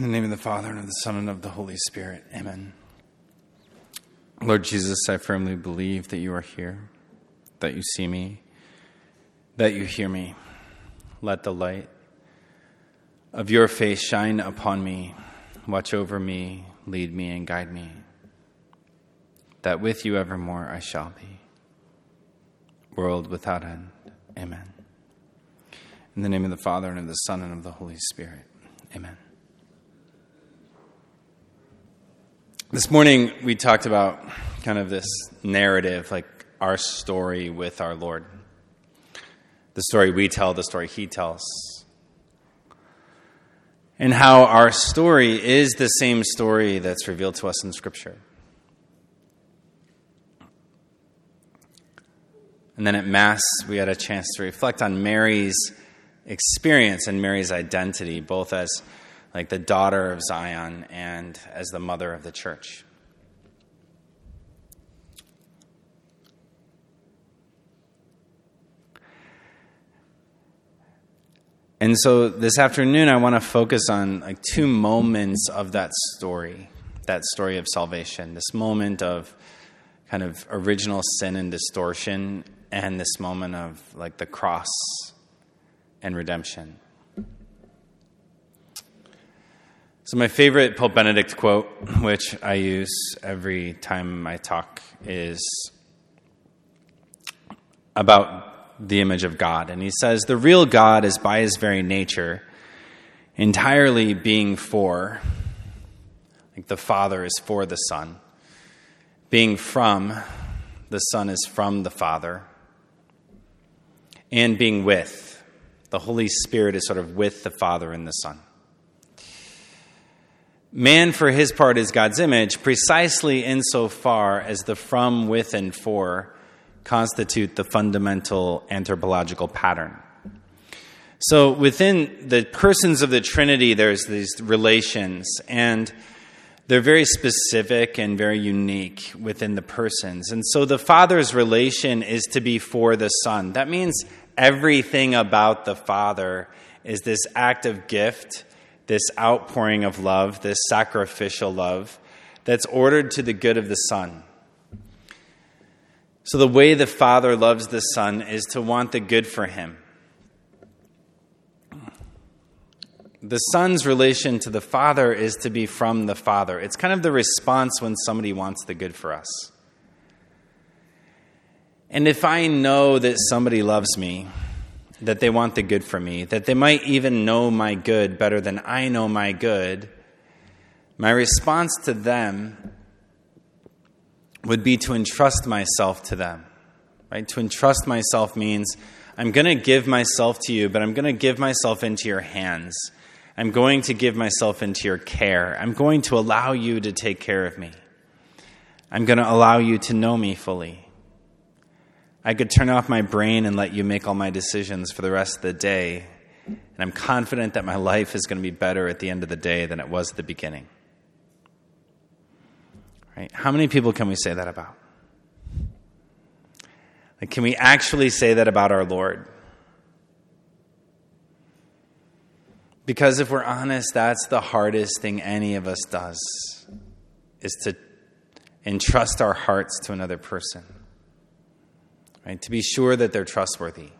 In the name of the Father, and of the Son, and of the Holy Spirit. Amen. Lord Jesus, I firmly believe that you are here, that you see me, that you hear me. Let the light of your face shine upon me, watch over me, lead me, and guide me, that with you evermore I shall be. World without end. Amen. In the name of the Father, and of the Son, and of the Holy Spirit. Amen. This morning, we talked about kind of this narrative, like our story with our Lord. The story we tell, the story He tells. And how our story is the same story that's revealed to us in Scripture. And then at Mass, we had a chance to reflect on Mary's experience and Mary's identity, both as like the daughter of Zion and as the mother of the church. And so this afternoon, I want to focus on like two moments of that story, that story of salvation. This moment of kind of original sin and distortion, and this moment of like the cross and redemption. So, my favorite Pope Benedict quote, which I use every time I talk, is about the image of God. And he says, The real God is by his very nature entirely being for, like the Father is for the Son, being from, the Son is from the Father, and being with. The Holy Spirit is sort of with the Father and the Son. Man, for his part, is God's image precisely insofar as the from, with, and for constitute the fundamental anthropological pattern. So, within the persons of the Trinity, there's these relations, and they're very specific and very unique within the persons. And so, the Father's relation is to be for the Son. That means everything about the Father is this act of gift this outpouring of love, this sacrificial love that's ordered to the good of the Son. So, the way the Father loves the Son is to want the good for him. The Son's relation to the Father is to be from the Father. It's kind of the response when somebody wants the good for us. And if I know that somebody loves me, that they want the good for me, that they might even know my good better than I know my good, my response to them would be to entrust myself to them. Right? To entrust myself means I'm going to give myself to you, but I'm going to give myself into your hands. I'm going to give myself into your care. I'm going to allow you to take care of me. I'm going to allow you to know me fully. I could turn off my brain and let you make all my decisions for the rest of the day. And I'm confident that my life is going to be better at the end of the day than it was at the beginning. Right? How many people can we say that about? Like, can we actually say that about our Lord? Because if we're honest, that's the hardest thing any of us does, is to entrust our hearts to another person right? To be sure that they're trustworthy.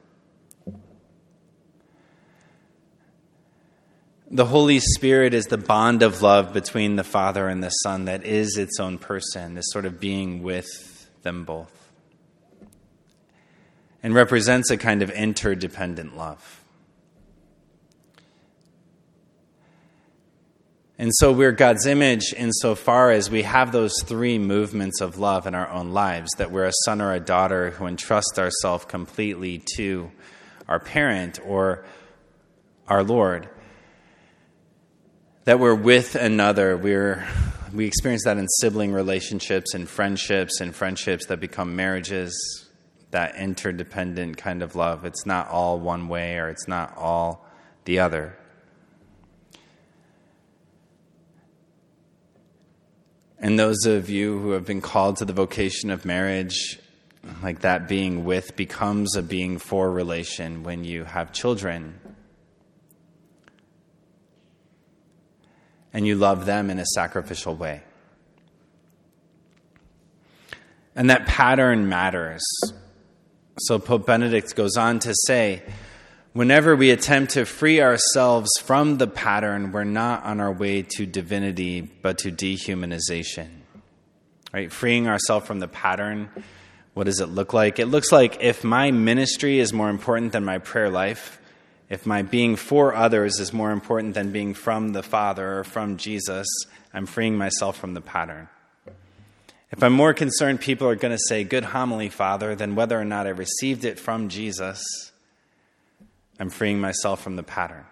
The Holy Spirit is the bond of love between the Father and the Son that is its own person, this sort of being with them both, and represents a kind of interdependent love. And so we're God's image insofar as we have those three movements of love in our own lives that we're a son or a daughter who entrust ourselves completely to our parent or our Lord. That we're with another. We're, we experience that in sibling relationships and friendships and friendships that become marriages, that interdependent kind of love. It's not all one way or it's not all the other. And those of you who have been called to the vocation of marriage, like that being with becomes a being for relation when you have children. and you love them in a sacrificial way. And that pattern matters. So Pope Benedict goes on to say whenever we attempt to free ourselves from the pattern, we're not on our way to divinity, but to dehumanization. Right? Freeing ourselves from the pattern, what does it look like? It looks like if my ministry is more important than my prayer life, if my being for others is more important than being from the Father or from Jesus, I'm freeing myself from the pattern. If I'm more concerned people are going to say, Good homily, Father, than whether or not I received it from Jesus, I'm freeing myself from the pattern.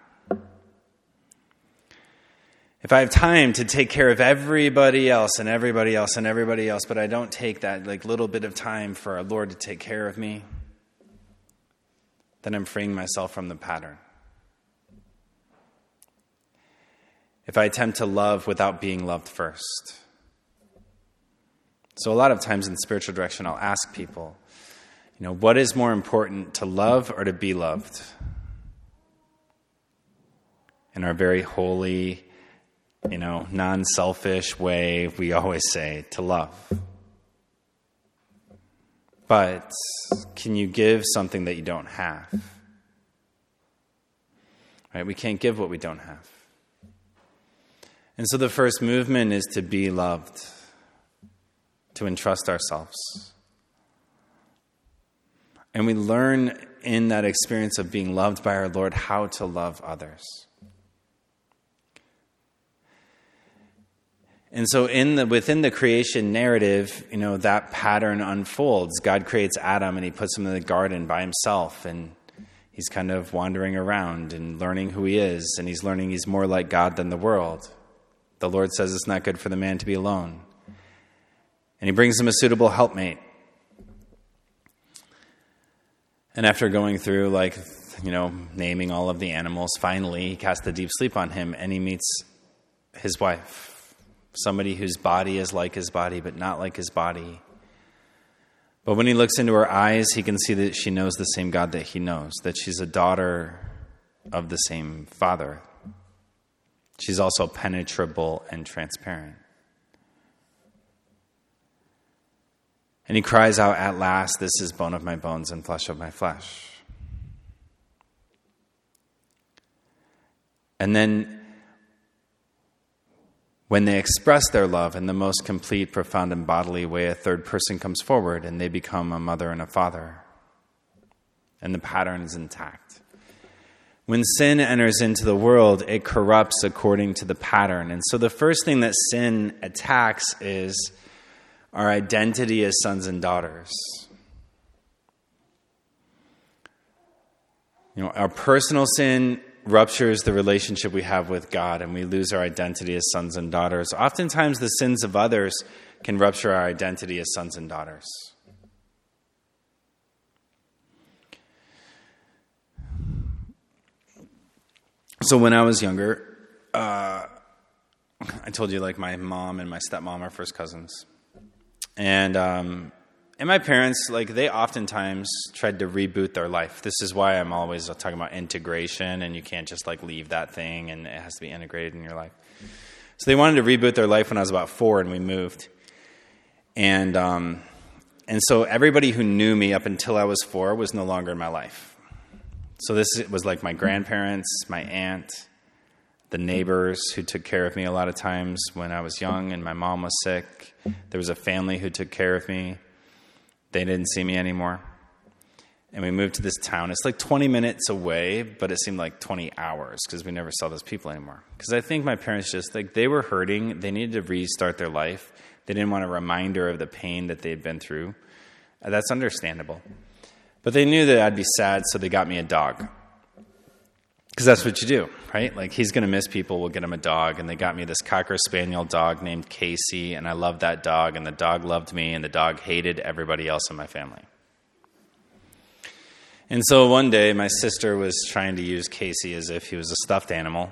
If I have time to take care of everybody else and everybody else and everybody else, but I don't take that like little bit of time for our Lord to take care of me, then I'm freeing myself from the pattern. If I attempt to love without being loved first, so, a lot of times in spiritual direction, I'll ask people, you know, what is more important, to love or to be loved? In our very holy, you know, non selfish way, we always say to love. But can you give something that you don't have? Right? We can't give what we don't have. And so the first movement is to be loved to entrust ourselves. And we learn in that experience of being loved by our Lord how to love others. And so in the within the creation narrative, you know, that pattern unfolds. God creates Adam and he puts him in the garden by himself and he's kind of wandering around and learning who he is and he's learning he's more like God than the world. The Lord says it's not good for the man to be alone and he brings him a suitable helpmate. And after going through, like, you know, naming all of the animals, finally he casts a deep sleep on him and he meets his wife, somebody whose body is like his body, but not like his body. But when he looks into her eyes, he can see that she knows the same God that he knows, that she's a daughter of the same Father. She's also penetrable and transparent. And he cries out, At last, this is bone of my bones and flesh of my flesh. And then, when they express their love in the most complete, profound, and bodily way, a third person comes forward and they become a mother and a father. And the pattern is intact. When sin enters into the world, it corrupts according to the pattern. And so the first thing that sin attacks is our identity as sons and daughters. You know, our personal sin ruptures the relationship we have with God and we lose our identity as sons and daughters. Oftentimes, the sins of others can rupture our identity as sons and daughters. So, when I was younger, uh, I told you like my mom and my stepmom are first cousins. And um, and my parents, like they oftentimes tried to reboot their life. This is why I'm always talking about integration, and you can't just like leave that thing, and it has to be integrated in your life. So they wanted to reboot their life when I was about four, and we moved. And um, and so everybody who knew me up until I was four was no longer in my life. So this was like my grandparents, my aunt, the neighbors who took care of me a lot of times when I was young and my mom was sick. There was a family who took care of me. They didn't see me anymore. And we moved to this town. It's like 20 minutes away, but it seemed like 20 hours because we never saw those people anymore. Because I think my parents just, like, they were hurting. They needed to restart their life. They didn't want a reminder of the pain that they had been through. That's understandable. But they knew that I'd be sad, so they got me a dog. Because that's what you do, right? Like, he's going to miss people, we'll get him a dog. And they got me this Cocker Spaniel dog named Casey, and I loved that dog, and the dog loved me, and the dog hated everybody else in my family. And so one day, my sister was trying to use Casey as if he was a stuffed animal.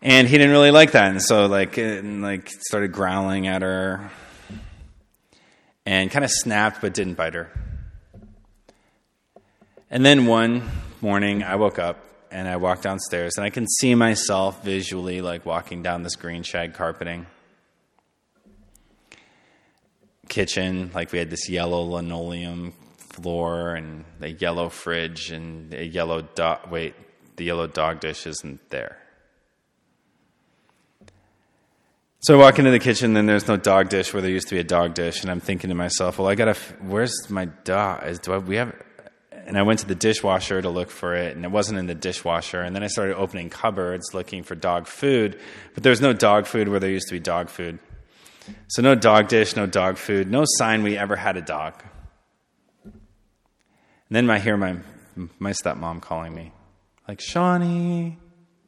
And he didn't really like that. And so, like, and, like started growling at her and kind of snapped, but didn't bite her. And then one morning, I woke up and I walk downstairs, and I can see myself visually like walking down this green shag carpeting. Kitchen, like we had this yellow linoleum floor and a yellow fridge and a yellow dog. Wait, the yellow dog dish isn't there. So I walk into the kitchen, and there's no dog dish where there used to be a dog dish, and I'm thinking to myself, well, I gotta, where's my dog? Do I, we have, and I went to the dishwasher to look for it, and it wasn't in the dishwasher. And then I started opening cupboards looking for dog food, but there was no dog food where there used to be dog food. So no dog dish, no dog food, no sign we ever had a dog. And then I hear my my stepmom calling me, like Shawnee.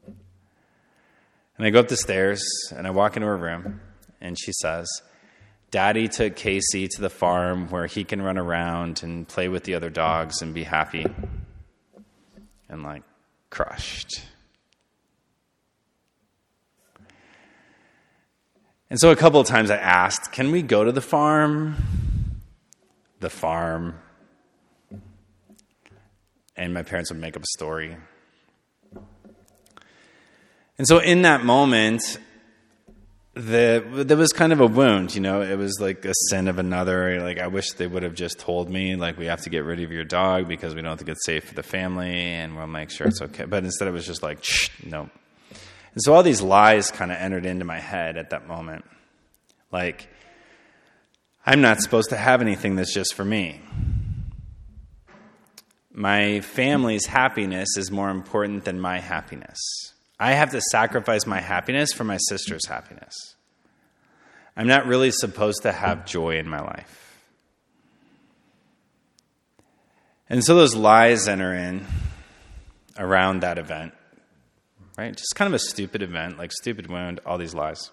And I go up the stairs and I walk into her room, and she says, Daddy took Casey to the farm where he can run around and play with the other dogs and be happy. And like crushed. And so a couple of times I asked, Can we go to the farm? The farm. And my parents would make up a story. And so in that moment, the there was kind of a wound, you know. It was like a sin of another. Like I wish they would have just told me, like we have to get rid of your dog because we don't think it's safe for the family, and we'll make sure it's okay. But instead, it was just like, no. And so all these lies kind of entered into my head at that moment, like I'm not supposed to have anything that's just for me. My family's happiness is more important than my happiness. I have to sacrifice my happiness for my sister's happiness. I'm not really supposed to have joy in my life. And so those lies enter in around that event, right? Just kind of a stupid event, like stupid wound, all these lies.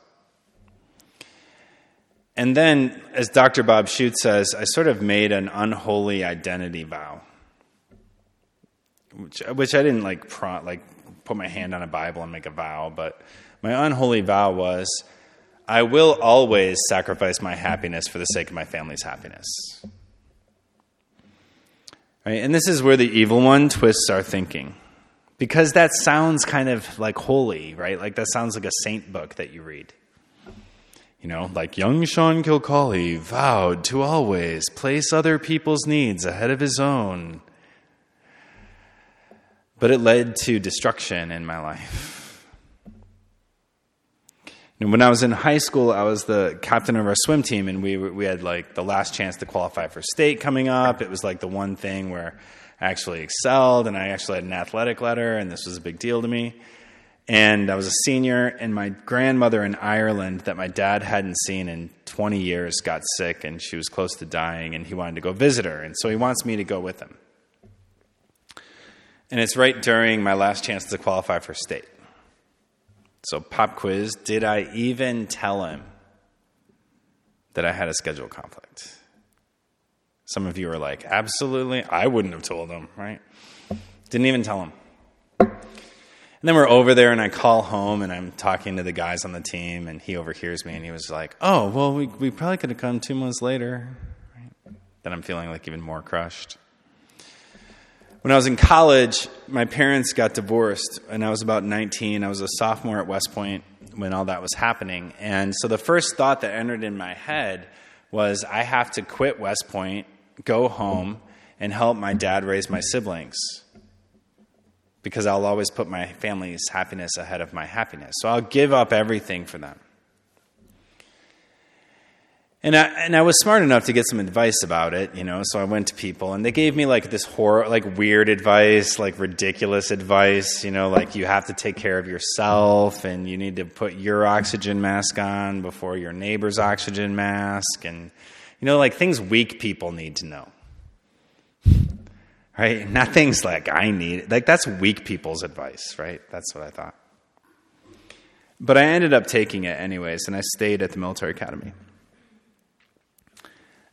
And then, as Dr. Bob Schuchts says, I sort of made an unholy identity vow, which, which I didn't like, pro, like put my hand on a Bible and make a vow, but my unholy vow was I will always sacrifice my happiness for the sake of my family's happiness. Right? And this is where the evil one twists our thinking. Because that sounds kind of like holy, right? Like that sounds like a saint book that you read. You know, like young Sean Kilcawley vowed to always place other people's needs ahead of his own but it led to destruction in my life. And when I was in high school, I was the captain of our swim team, and we, we had like the last chance to qualify for state coming up. It was like the one thing where I actually excelled, and I actually had an athletic letter, and this was a big deal to me. And I was a senior, and my grandmother in Ireland, that my dad hadn't seen in 20 years, got sick, and she was close to dying, and he wanted to go visit her. And so he wants me to go with him. And it's right during my last chance to qualify for state. So, pop quiz Did I even tell him that I had a schedule conflict? Some of you are like, Absolutely. I wouldn't have told him, right? Didn't even tell him. And then we're over there, and I call home, and I'm talking to the guys on the team, and he overhears me, and he was like, Oh, well, we, we probably could have come two months later. Right? Then I'm feeling like even more crushed. When I was in college, my parents got divorced, and I was about 19. I was a sophomore at West Point when all that was happening. And so the first thought that entered in my head was I have to quit West Point, go home, and help my dad raise my siblings because I'll always put my family's happiness ahead of my happiness. So I'll give up everything for them. And I, and I was smart enough to get some advice about it, you know. So I went to people, and they gave me like this horror, like weird advice, like ridiculous advice, you know, like you have to take care of yourself, and you need to put your oxygen mask on before your neighbor's oxygen mask, and you know, like things weak people need to know, right? Not things like I need. Like that's weak people's advice, right? That's what I thought. But I ended up taking it anyways, and I stayed at the military academy.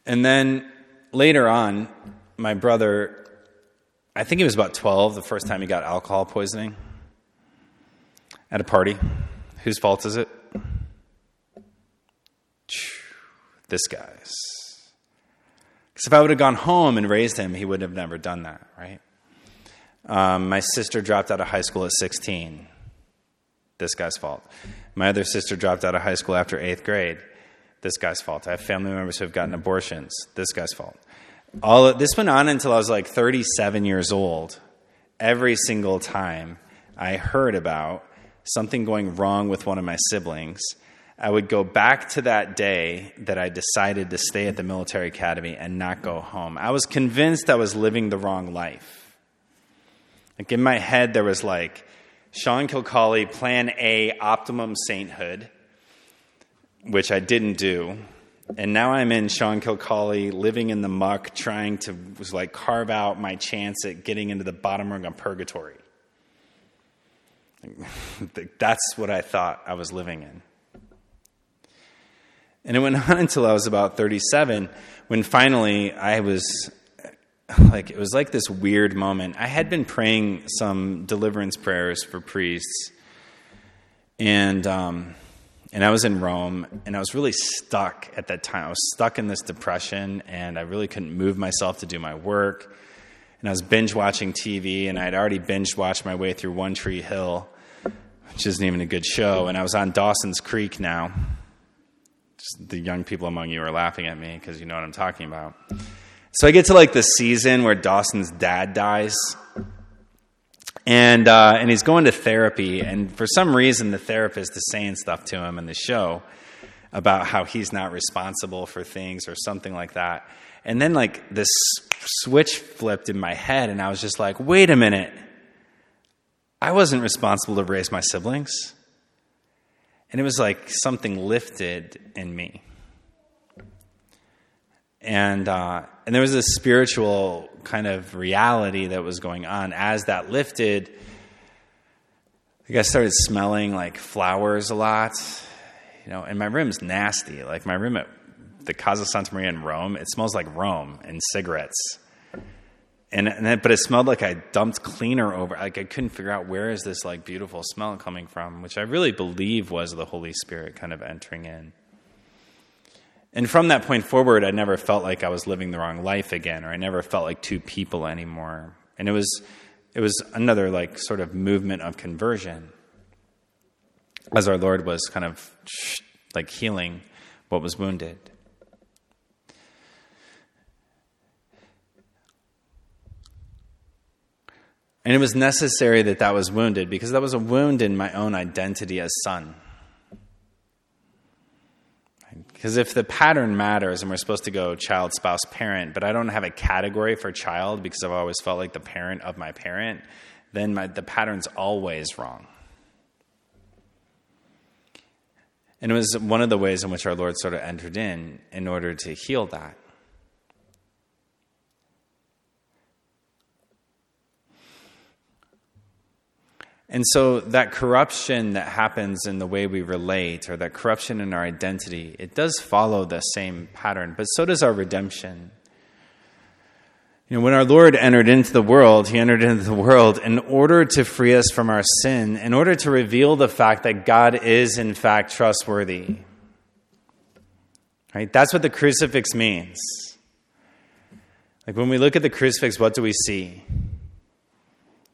And then later on, my brother, I think he was about 12 the first time he got alcohol poisoning at a party. Whose fault is it? This guy's. Because if I would have gone home and raised him, he would have never done that, right? Um, my sister dropped out of high school at 16. This guy's fault. My other sister dropped out of high school after eighth grade. This guy's fault. I have family members who have gotten abortions. This guy's fault. All of, this went on until I was like 37 years old. Every single time I heard about something going wrong with one of my siblings, I would go back to that day that I decided to stay at the military academy and not go home. I was convinced I was living the wrong life. Like in my head, there was like Sean Kilcawley, plan A, optimum sainthood, which I didn't do. And now I'm in Sean Kilcawley, living in the muck, trying to was like carve out my chance at getting into the bottom rung of purgatory. That's what I thought I was living in. And it went on until I was about 37 when finally I was like, it was like this weird moment. I had been praying some deliverance prayers for priests. And, um, and I was in Rome, and I was really stuck at that time. I was stuck in this depression, and I really couldn't move myself to do my work. And I was binge watching TV, and I had already binge watched my way through One Tree Hill, which isn't even a good show. And I was on Dawson's Creek now Just the young people among you are laughing at me because you know what I'm talking about. So I get to like the season where Dawson's dad dies, and uh, and he's going to therapy, and for some reason the therapist is saying stuff to him in the show about how he's not responsible for things or something like that. And then like this switch flipped in my head, and I was just like, wait a minute. I wasn't responsible to raise my siblings. And it was like something lifted in me. And, uh, and there was this spiritual kind of reality that was going on. As that lifted, I I started smelling like flowers a lot. You know, and my room's nasty. Like my room at the Casa Santa Maria in Rome, it smells like Rome and cigarettes and, and then, but it smelled like I dumped cleaner over. Like I couldn't figure out where is this like beautiful smell coming from, which I really believe was the Holy Spirit kind of entering in. And from that point forward, I never felt like I was living the wrong life again, or I never felt like two people anymore. And it was, it was another like sort of movement of conversion, as our Lord was kind of like healing what was wounded. And it was necessary that that was wounded because that was a wound in my own identity as son. Because if the pattern matters and we're supposed to go child, spouse, parent, but I don't have a category for child because I've always felt like the parent of my parent, then my, the pattern's always wrong. And it was one of the ways in which our Lord sort of entered in in order to heal that. And so that corruption that happens in the way we relate, or that corruption in our identity, it does follow the same pattern, but so does our redemption. You know, when our Lord entered into the world, he entered into the world in order to free us from our sin, in order to reveal the fact that God is, in fact, trustworthy. Right? That's what the crucifix means. Like when we look at the crucifix, what do we see?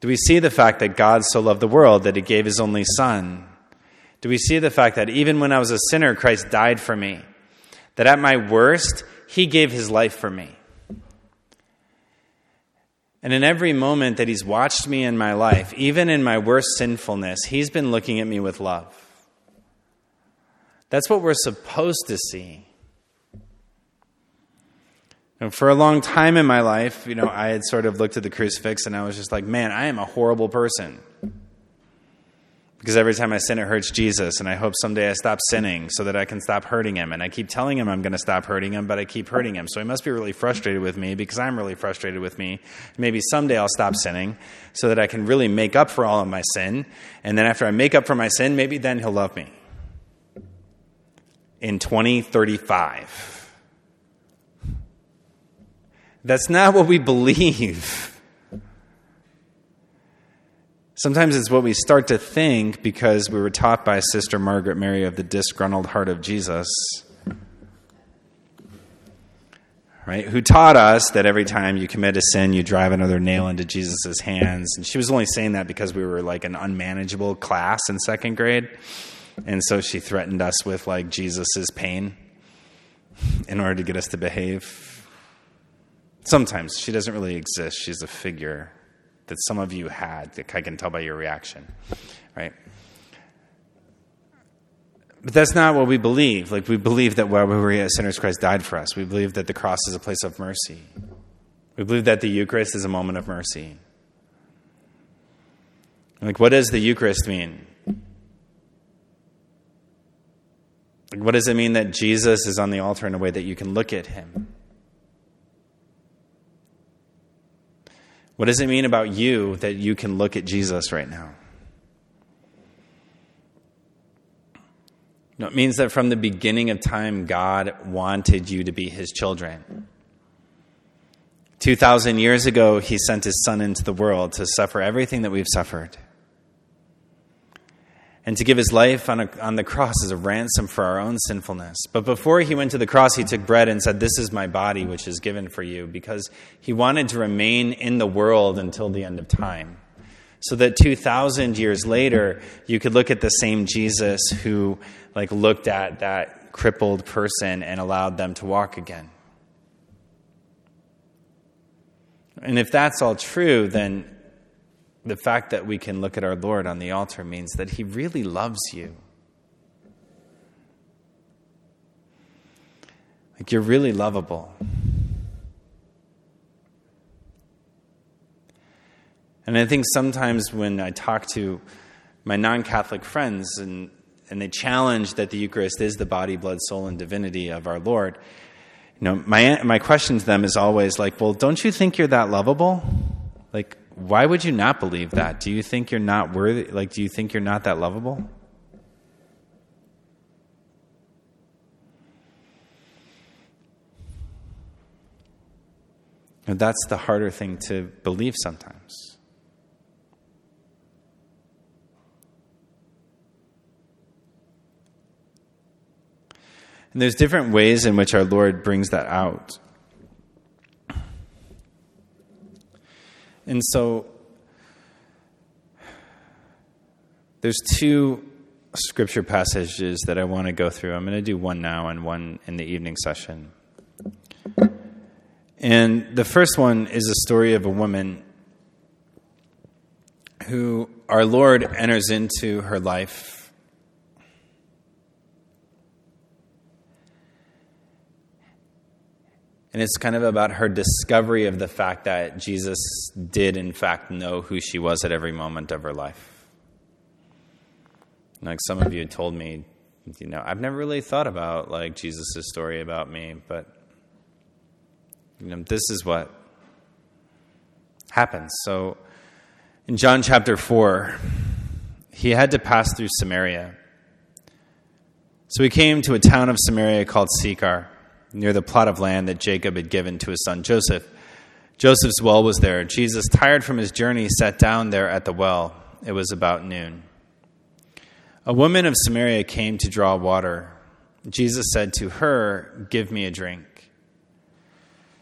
Do we see the fact that God so loved the world that he gave his only Son? Do we see the fact that even when I was a sinner, Christ died for me? That at my worst, he gave his life for me. And in every moment that he's watched me in my life, even in my worst sinfulness, he's been looking at me with love. That's what we're supposed to see. And for a long time in my life, you know, I had sort of looked at the crucifix and I was just like, man, I am a horrible person. Because every time I sin, it hurts Jesus, and I hope someday I stop sinning so that I can stop hurting him. And I keep telling him I'm going to stop hurting him, but I keep hurting him. So he must be really frustrated with me because I'm really frustrated with me. Maybe someday I'll stop sinning so that I can really make up for all of my sin. And then after I make up for my sin, maybe then he'll love me. In 2035. That's not what we believe. Sometimes it's what we start to think because we were taught by Sister Margaret Mary of the disgruntled heart of Jesus. right? Who taught us that every time you commit a sin, you drive another nail into Jesus' hands. And she was only saying that because we were like an unmanageable class in second grade. And so she threatened us with like Jesus' pain in order to get us to behave. Sometimes she doesn't really exist. She's a figure that some of you had. I can tell by your reaction, right? But that's not what we believe. Like, we believe that while we were yet sinners, Christ died for us. We believe that the cross is a place of mercy. We believe that the Eucharist is a moment of mercy. Like, what does the Eucharist mean? Like, what does it mean that Jesus is on the altar in a way that you can look at him? What does it mean about you that you can look at Jesus right now? No, it means that from the beginning of time, God wanted you to be his children. 2,000 years ago, he sent his son into the world to suffer everything that we've suffered and to give his life on, a, on the cross as a ransom for our own sinfulness. But before he went to the cross, he took bread and said, This is my body, which is given for you, because he wanted to remain in the world until the end of time so that 2000 years later you could look at the same jesus who like looked at that crippled person and allowed them to walk again and if that's all true then the fact that we can look at our lord on the altar means that he really loves you like you're really lovable And I think sometimes when I talk to my non Catholic friends and, and they challenge that the Eucharist is the body, blood, soul, and divinity of our Lord, you know, my, my question to them is always like, well, don't you think you're that lovable? Like, why would you not believe that? Do you think you're not worthy? Like, do you think you're not that lovable? And that's the harder thing to believe sometimes. And there's different ways in which our Lord brings that out. And so there's two scripture passages that I want to go through. I'm going to do one now and one in the evening session. And the first one is a story of a woman who our Lord enters into her life And it's kind of about her discovery of the fact that Jesus did, in fact, know who she was at every moment of her life. Like some of you told me, you know, I've never really thought about like Jesus' story about me, but you know, this is what happens. So in John chapter 4, he had to pass through Samaria. So he came to a town of Samaria called Sychar near the plot of land that Jacob had given to his son Joseph. Joseph's well was there. Jesus, tired from his journey, sat down there at the well. It was about noon. A woman of Samaria came to draw water. Jesus said to her, Give me a drink.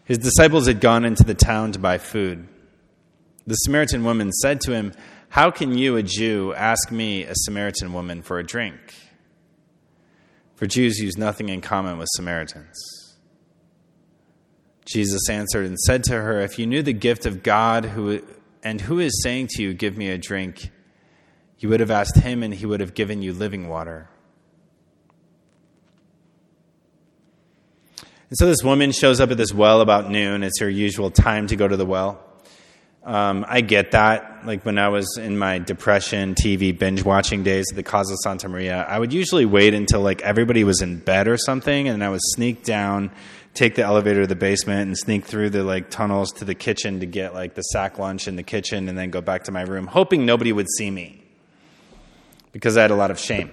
His disciples had gone into the town to buy food. The Samaritan woman said to him, How can you, a Jew, ask me, a Samaritan woman, for a drink? For Jews use nothing in common with Samaritans. Jesus answered and said to her, If you knew the gift of God who, and who is saying to you, Give me a drink, you would have asked him, and he would have given you living water. And so this woman shows up at this well about noon. It's her usual time to go to the well. Um, I get that. Like when I was in my depression, TV binge watching days at the Casa Santa Maria, I would usually wait until like everybody was in bed or something, and I would sneak down take the elevator to the basement and sneak through the like tunnels to the kitchen to get like the sack lunch in the kitchen and then go back to my room, hoping nobody would see me because I had a lot of shame.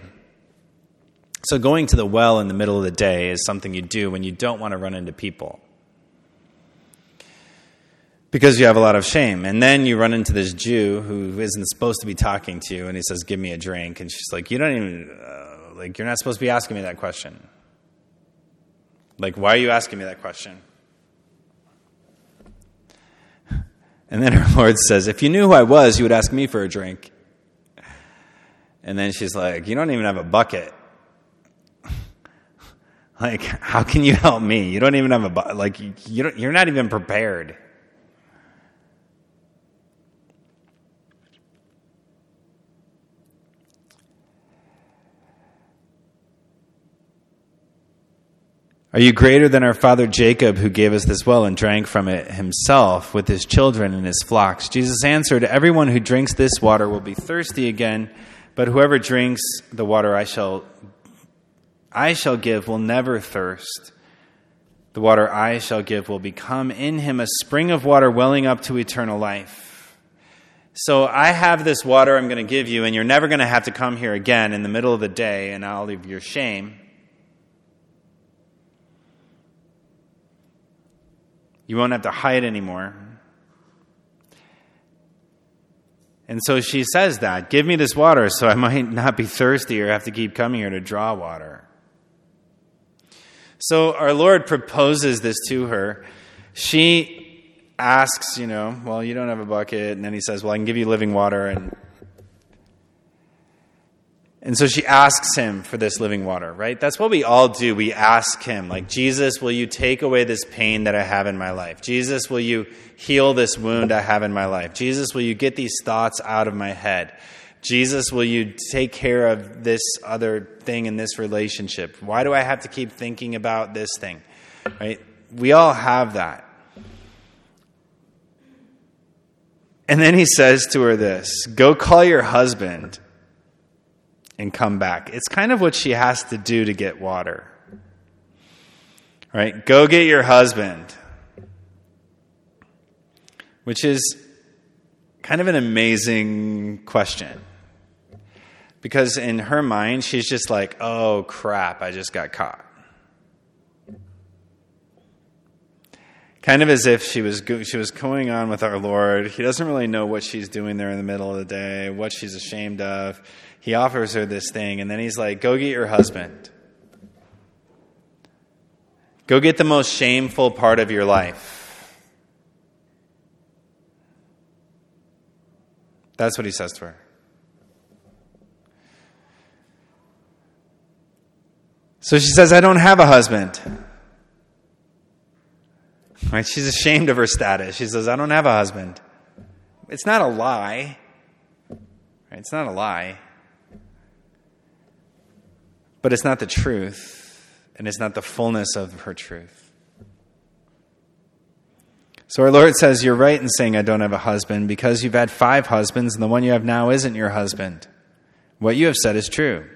So going to the well in the middle of the day is something you do when you don't want to run into people. Because you have a lot of shame. And then you run into this Jew who isn't supposed to be talking to you, and he says, Give me a drink. And she's like, You don't even, uh, like, you're not supposed to be asking me that question. Like, why are you asking me that question? And then her Lord says, If you knew who I was, you would ask me for a drink. And then she's like, You don't even have a bucket. like, how can you help me? You don't even have a bucket. Like, you you're not even prepared. Are you greater than our father Jacob, who gave us this well and drank from it himself with his children and his flocks? Jesus answered, Everyone who drinks this water will be thirsty again, but whoever drinks the water I shall, I shall give will never thirst. The water I shall give will become in him a spring of water welling up to eternal life. So I have this water I'm going to give you, and you're never going to have to come here again in the middle of the day and all of your shame. You won't have to hide anymore. And so she says that Give me this water so I might not be thirsty or have to keep coming here to draw water. So our Lord proposes this to her. She asks, you know, well, you don't have a bucket. And then he says, well, I can give you living water. And and so she asks him for this living water, right? That's what we all do. We ask him, like, Jesus, will you take away this pain that I have in my life? Jesus, will you heal this wound I have in my life? Jesus, will you get these thoughts out of my head? Jesus, will you take care of this other thing in this relationship? Why do I have to keep thinking about this thing? Right? We all have that. And then he says to her this Go call your husband and come back. It's kind of what she has to do to get water. Right? Go get your husband. Which is kind of an amazing question. Because in her mind, she's just like, oh crap, I just got caught. Kind of as if she was, she was going on with our Lord. He doesn't really know what she's doing there in the middle of the day, what she's ashamed of he offers her this thing, and then he's like, Go get your husband. Go get the most shameful part of your life. That's what he says to her. So she says, I don't have a husband. Right? She's ashamed of her status. She says, I don't have a husband. It's not a lie. Right? It's not a lie. But it's not the truth, and it's not the fullness of her truth. So our Lord says, You're right in saying I don't have a husband because you've had five husbands, and the one you have now isn't your husband. What you have said is true.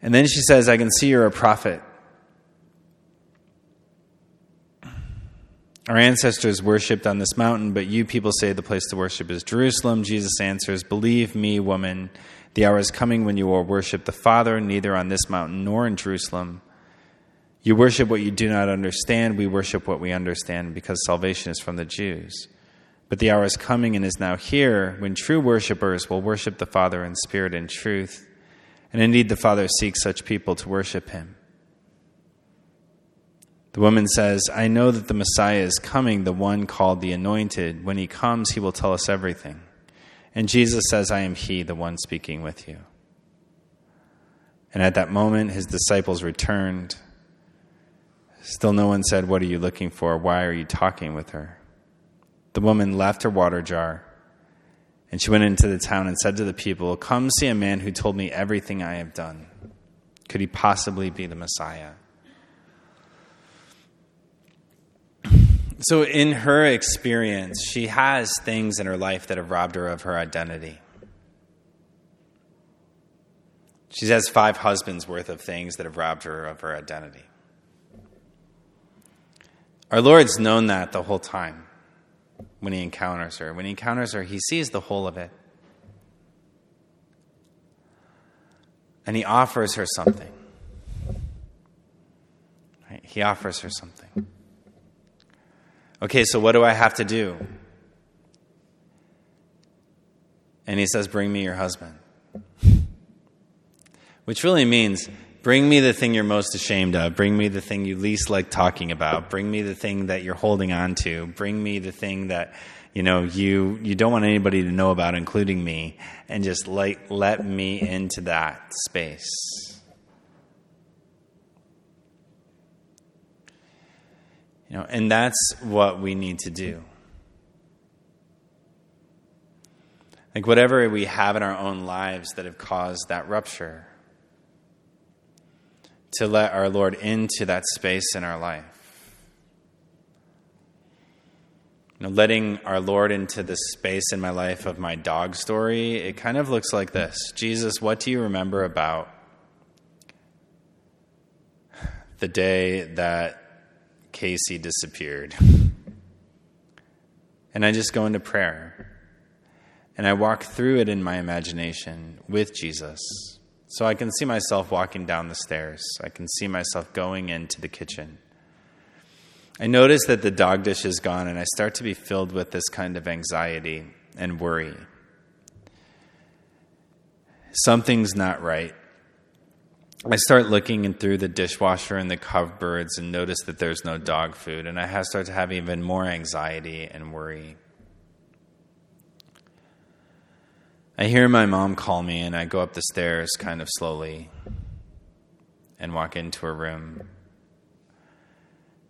And then she says, I can see you're a prophet. Our ancestors worshipped on this mountain, but you people say the place to worship is Jerusalem. Jesus answers, Believe me, woman. The hour is coming when you will worship the Father, neither on this mountain nor in Jerusalem. You worship what you do not understand. We worship what we understand because salvation is from the Jews. But the hour is coming and is now here when true worshippers will worship the Father in spirit and truth. And indeed, the Father seeks such people to worship him. The woman says, I know that the Messiah is coming, the one called the Anointed. When he comes, he will tell us everything. And Jesus says, I am He, the one speaking with you. And at that moment, his disciples returned. Still, no one said, What are you looking for? Why are you talking with her? The woman left her water jar, and she went into the town and said to the people, Come see a man who told me everything I have done. Could he possibly be the Messiah? So, in her experience, she has things in her life that have robbed her of her identity. She has five husbands worth of things that have robbed her of her identity. Our Lord's known that the whole time when he encounters her. When he encounters her, he sees the whole of it. And he offers her something. He offers her something. Okay, so what do I have to do? And he says, Bring me your husband. Which really means Bring me the thing you're most ashamed of. Bring me the thing you least like talking about. Bring me the thing that you're holding on to. Bring me the thing that you know you you don't want anybody to know about including me and just like let me into that space. You know, and that's what we need to do. Like whatever we have in our own lives that have caused that rupture to let our Lord into that space in our life. You know, letting our Lord into the space in my life of my dog story, it kind of looks like this Jesus, what do you remember about the day that Casey disappeared? And I just go into prayer. And I walk through it in my imagination with Jesus. So I can see myself walking down the stairs. I can see myself going into the kitchen. I notice that the dog dish is gone, and I start to be filled with this kind of anxiety and worry. Something's not right. I start looking in through the dishwasher and the cupboards and notice that there's no dog food, and I start to have even more anxiety and worry. I hear my mom call me, and I go up the stairs kind of slowly and walk into her room.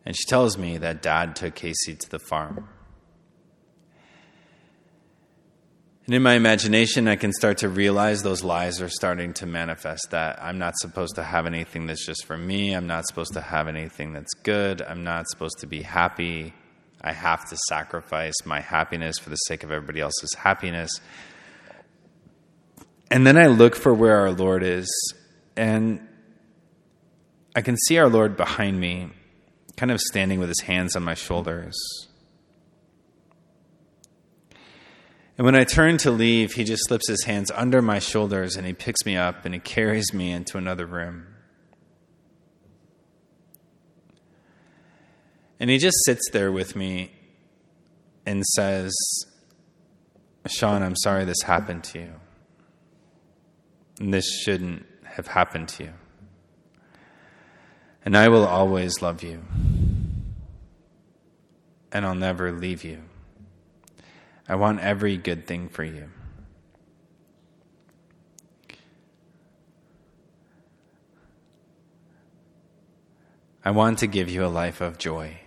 And she tells me that dad took Casey to the farm. And in my imagination, I can start to realize those lies are starting to manifest that I'm not supposed to have anything that's just for me. I'm not supposed to have anything that's good. I'm not supposed to be happy. I have to sacrifice my happiness for the sake of everybody else's happiness. And then I look for where our Lord is, and I can see our Lord behind me, kind of standing with his hands on my shoulders. And when I turn to leave, he just slips his hands under my shoulders and he picks me up and he carries me into another room. And he just sits there with me and says, Sean, I'm sorry this happened to you. And this shouldn't have happened to you. And I will always love you. And I'll never leave you. I want every good thing for you. I want to give you a life of joy,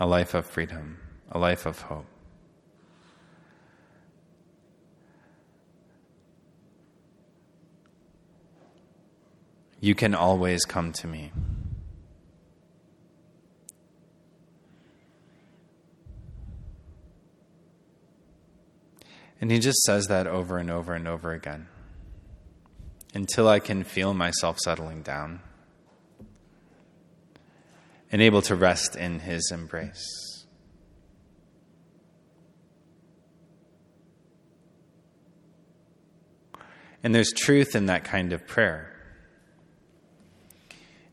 a life of freedom, a life of hope. You can always come to me. And he just says that over and over and over again until I can feel myself settling down and able to rest in his embrace. And there's truth in that kind of prayer.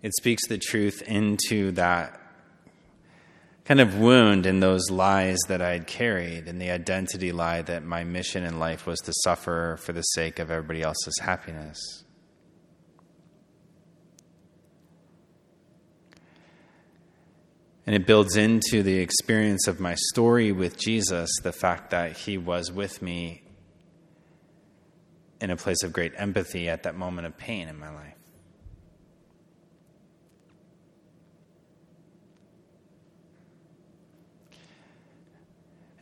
It speaks the truth into that kind of wound in those lies that I had carried, and the identity lie that my mission in life was to suffer for the sake of everybody else's happiness. And it builds into the experience of my story with Jesus the fact that he was with me in a place of great empathy at that moment of pain in my life.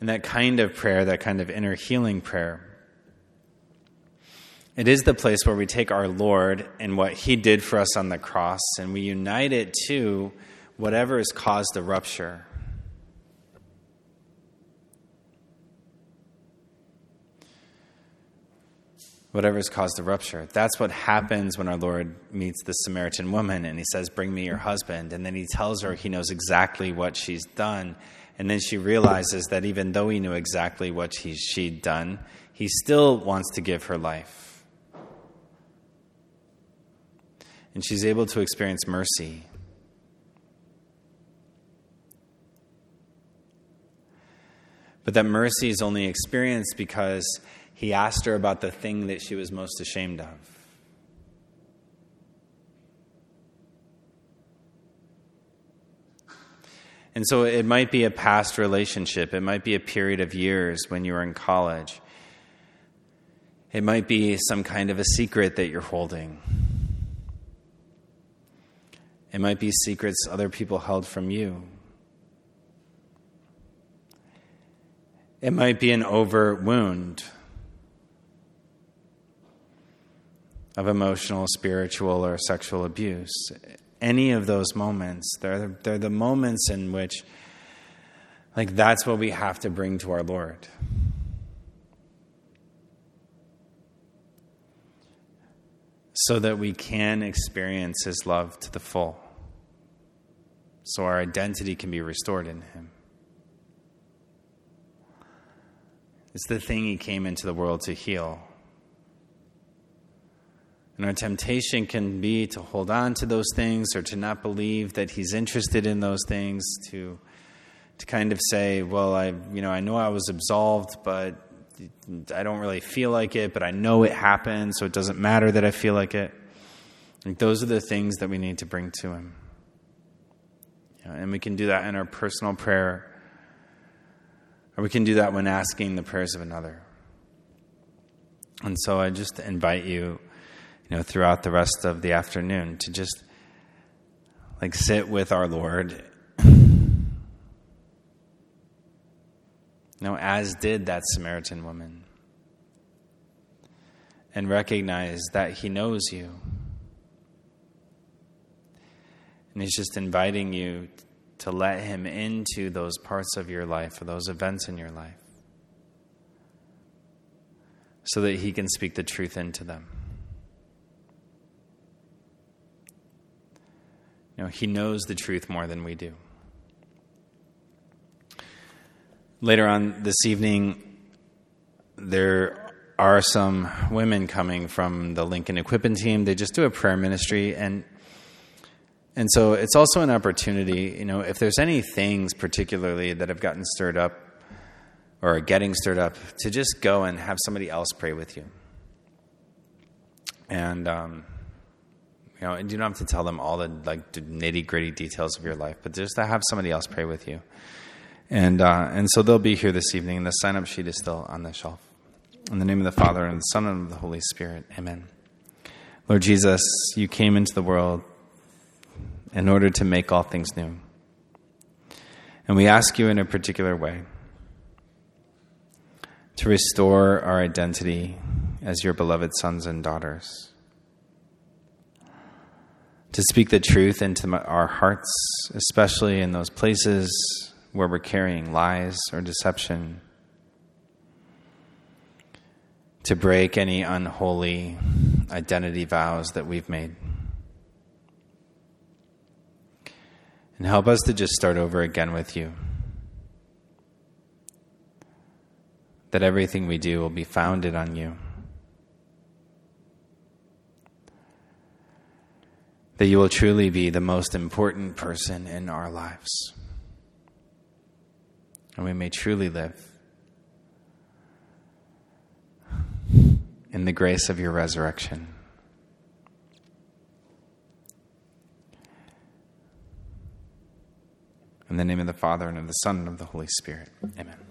And that kind of prayer, that kind of inner healing prayer, it is the place where we take our Lord and what He did for us on the cross and we unite it to whatever has caused the rupture. Whatever has caused the rupture. That's what happens when our Lord meets the Samaritan woman and he says, Bring me your husband. And then he tells her he knows exactly what she's done. And then she realizes that even though he knew exactly what he, she'd done, he still wants to give her life. And she's able to experience mercy. But that mercy is only experienced because he asked her about the thing that she was most ashamed of. And so it might be a past relationship, it might be a period of years when you were in college. It might be some kind of a secret that you're holding. It might be secrets other people held from you. It might be an overt wound of emotional, spiritual, or sexual abuse. Any of those moments, they're, they're the moments in which, like, that's what we have to bring to our Lord. So that we can experience His love to the full. So our identity can be restored in Him. It's the thing He came into the world to heal. And our temptation can be to hold on to those things or to not believe that He's interested in those things, to, to kind of say, well, I, you know, I know I was absolved, but I don't really feel like it, but I know it happened, so it doesn't matter that I feel like it. Like those are the things that we need to bring to Him. And we can do that in our personal prayer, or we can do that when asking the prayers of another. And so I just invite you you know, throughout the rest of the afternoon to just like sit with our Lord. You know, as did that Samaritan woman. And recognize that He knows you. And He's just inviting you to let Him into those parts of your life or those events in your life so that He can speak the truth into them. Know, he knows the truth more than we do. Later on this evening, there are some women coming from the Lincoln Equipping Team. They just do a prayer ministry, and and so it's also an opportunity. You know, if there's any things particularly that have gotten stirred up or are getting stirred up, to just go and have somebody else pray with you. And um, you know, and you don't have to tell them all the like nitty gritty details of your life, but just to have somebody else pray with you. And uh, and so they'll be here this evening, and the sign up sheet is still on the shelf. In the name of the Father and the Son and of the Holy Spirit, Amen. Lord Jesus, you came into the world in order to make all things new. And we ask you in a particular way to restore our identity as your beloved sons and daughters to speak the truth into our hearts, especially in those places where we're carrying lies or deception, to break any unholy identity vows that we've made. And help us to just start over again with you. That everything we do will be founded on you. That you will truly be the most important person in our lives. And we may truly live in the grace of your resurrection. In the name of the Father, and of the Son, and of the Holy Spirit. Amen.